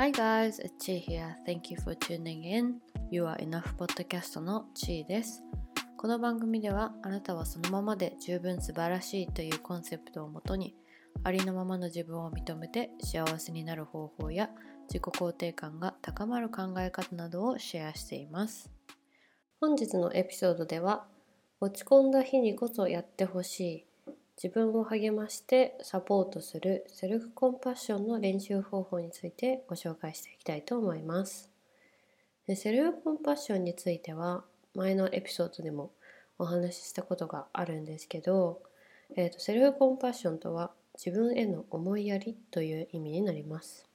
Hi guys, it's Chi here. Thank you for tuning in. You are enough podcast の Chi です。この番組ではあなたはそのままで十分素晴らしいというコンセプトをもとにありのままの自分を認めて幸せになる方法や自己肯定感が高まる考え方などをシェアしています。本日のエピソードでは落ち込んだ日にこそやってほしい自分を励ましてサポートするセルフコンパッションの練習方法についてご紹介していきたいと思います。でセルフコンパッションについては前のエピソードでもお話ししたことがあるんですけど、えーと、セルフコンパッションとは自分への思いやりという意味になります。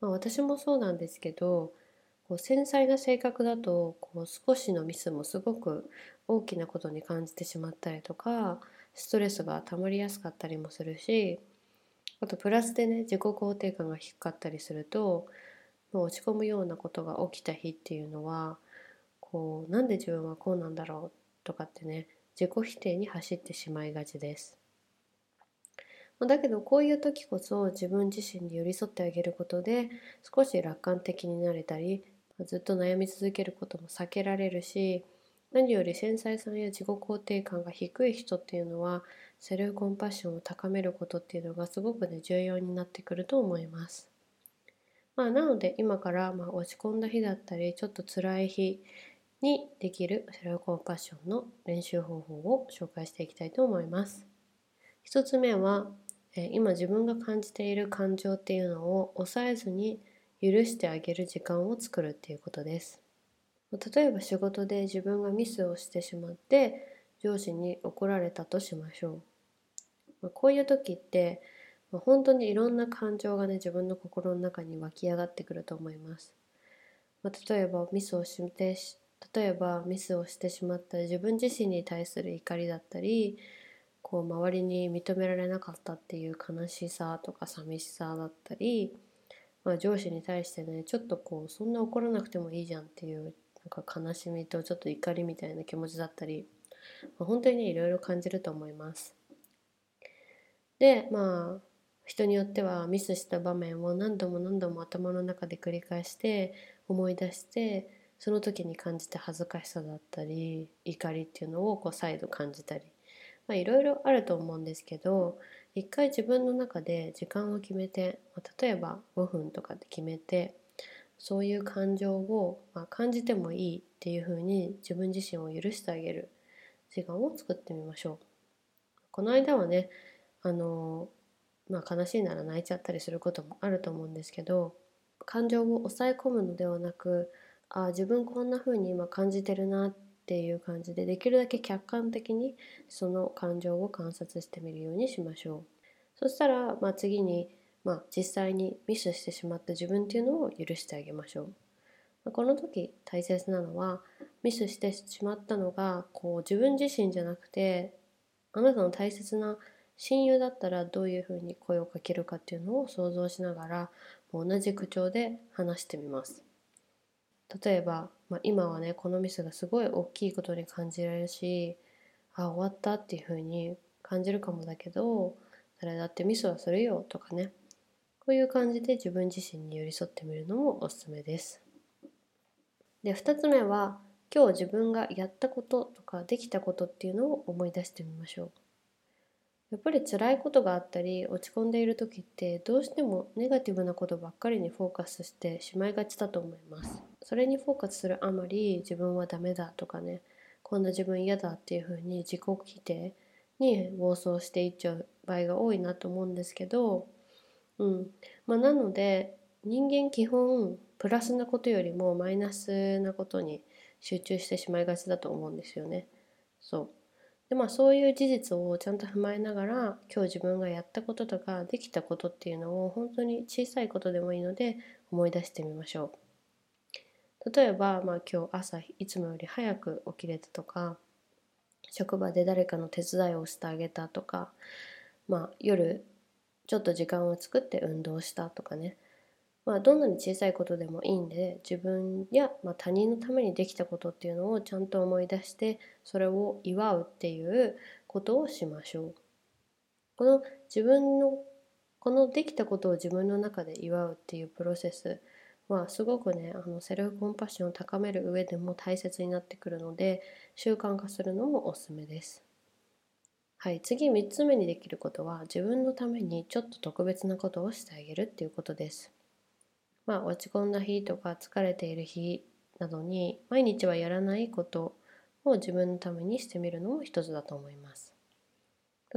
まあ、私もそうなんですけどこう繊細な性格だとこう少しのミスもすごく大きなことに感じてしまったりとかストレスが溜まりやすかったりもするしあとプラスでね自己肯定感が低かったりするともう落ち込むようなことが起きた日っていうのはこうなんで自分はこうなんだろうとかってね自己否定に走ってしまいがちです。だけどこういう時こそ自分自身に寄り添ってあげることで少し楽観的になれたりずっと悩み続けることも避けられるし何より繊細さんや自己肯定感が低い人っていうのはセルフコンパッションを高めることっていうのがすごくね重要になってくると思います。まあ、なので今からまあ落ち込んだ日だったりちょっと辛い日にできるセルフコンパッションの練習方法を紹介していきたいと思います。一つ目はえ今自分が感じている感情っていうのを抑えずに許してあげる時間を作るっていうことです。例えば仕事で自分がミスをしてしまって上司に怒られたとしましょう。こういう時って本当にいろんな感情がね自分の心の中に湧き上がってくると思います。ま例えばミスをして例えばミスをしてしまった自分自身に対する怒りだったりこう周りに認められなかったっていう悲しさとか寂しさだったり、まあ、上司に対してねちょっとこうそんな怒らなくてもいいじゃんっていうなんか悲しみとちょっと怒りみたいな気持ちだったり、まあ、本当にねいろいろ感じると思います。でまあ人によってはミスした場面を何度も何度も頭の中で繰り返して思い出してその時に感じた恥ずかしさだったり怒りっていうのをこう再度感じたりまあいろいろあると思うんですけど一回自分の中で時間を決めて、まあ、例えば5分とかで決めてそういう感情を、まあ、感じてもいいっていうふうに自分自身を許してあげる時間を作ってみましょう。この間はねあのまあ、悲しいなら泣いちゃったりすることもあると思うんですけど感情を抑え込むのではなくあ自分こんな風に今感じてるなっていう感じでできるだけ客観的にその感情を観察してみるようにしましょう。そしたら、まあ、次に、まあ、実際にミスしてしまった自分っていうのを許してあげましょう。この時大切なのはミスしてしまったのがこう自分自身じゃなくてあなたの大切な親友だったらどういうふうに声をかけるかっていうのを想像しながら同じ口調で話してみます。例えば、まあ、今はねこのミスがすごい大きいことに感じられるしあ終わったっていうふうに感じるかもだけど誰だってミスはするよとかねこういう感じで自分自身に寄り添ってみるのもおすすめです。で2つ目は今日自分がやったこととかできたことっていうのを思い出してみましょう。やっぱり辛いことがあったり落ち込んでいる時ってどうしてもネガティブなことばっかりにフォーカスしてしまいがちだと思いますそれにフォーカスするあまり自分はダメだとかねこんな自分嫌だっていう風に自己否定に暴走していっちゃう場合が多いなと思うんですけどうん。まあなので人間基本プラスなことよりもマイナスなことに集中してしまいがちだと思うんですよね。そう。でまあそういう事実をちゃんと踏まえながら今日自分がやったこととかできたことっていうのを本当に小さいことでもいいので思い出してみましょう。例えば、まあ、今日朝いつもより早く起きれたとか職場で誰かの手伝いをしてあげたとか、まあ、夜ちょっと時間を作って運動したとかねまあ、どんなに小さいことでもいいんで自分や、ま、他人のためにできたことっていうのをちゃんと思い出してそれを祝うっていうことをしましょう。この自分のこのできたことを自分の中で祝うっていうプロセスはすごくねあのセルフコンパッションを高める上でも大切になってくるので習慣化するのもおすすめです。はい、次3つ目にできることは自分のためにちょっと特別なことをしてあげるっていうことです。まあ落ち込んだ日とか疲れている日などに毎日はやらないことを自分のためにしてみるのも一つだと思います。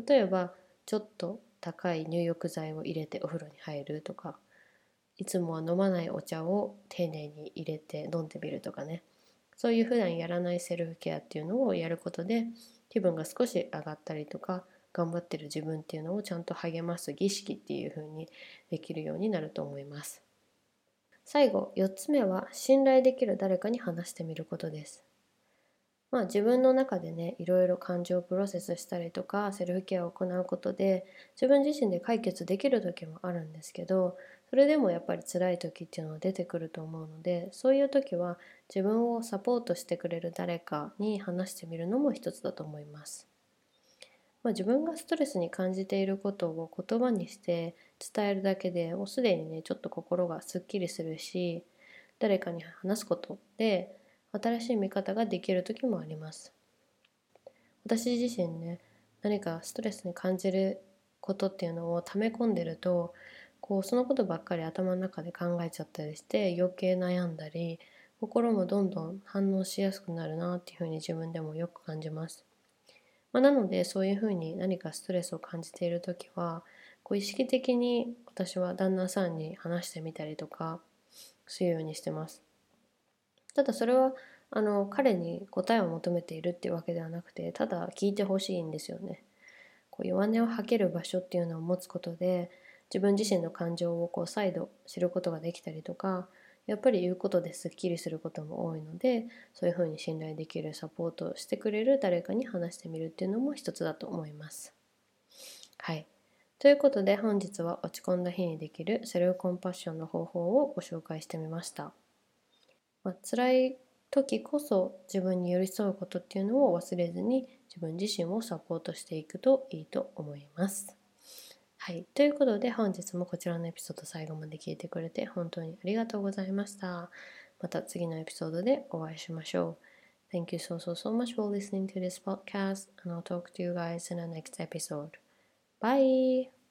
例えばちょっと高い入浴剤を入れてお風呂に入るとかいつもは飲まないお茶を丁寧に入れて飲んでみるとかねそういう普段やらないセルフケアっていうのをやることで気分が少し上がったりとか頑張ってる自分っていうのをちゃんと励ます儀式っていう風にできるようになると思います。最後4つ目は信頼できる誰かに話してみることです。まあ自分の中でねいろいろ感情をプロセスしたりとかセルフケアを行うことで自分自身で解決できる時もあるんですけどそれでもやっぱり辛い時っていうのは出てくると思うのでそういう時は自分をサポートしてくれる誰かに話してみるのも一つだと思います。まあ、自分がストレスに感じていることを言葉にして伝えるだけでもうすでにねちょっと心がすっきりするし誰かに話すことで新しい見方ができる時もあります私自身ね何かストレスに感じることっていうのを溜め込んでるとこうそのことばっかり頭の中で考えちゃったりして余計悩んだり心もどんどん反応しやすくなるなっていうふうに自分でもよく感じます。まあ、なのでそういうふうに何かストレスを感じている時はこう意識的に私は旦那さんに話してみたりとかするようにしてます。ただそれはあの彼に答えを求めているっていうわけではなくてただ聞いてほしいんですよね。こう弱音を吐ける場所っていうのを持つことで自分自身の感情をこう再度知ることができたりとかやっぱり言うことですっきりすることも多いのでそういうふうに信頼できるサポートをしてくれる誰かに話してみるっていうのも一つだと思います。はい。ということで本日は落ち込んだ日にできるセルフコンパッションの方法をご紹介してみました。まあ、辛い時こそ自分に寄り添うことっていうのを忘れずに自分自身をサポートしていくといいと思います。はい。ということで本日もこちらのエピソード最後まで聞いてくれて本当にありがとうございました。また次のエピソードでお会いしましょう。Thank you so so so much for listening to this podcast and I'll talk to you guys in the next episode. Bye!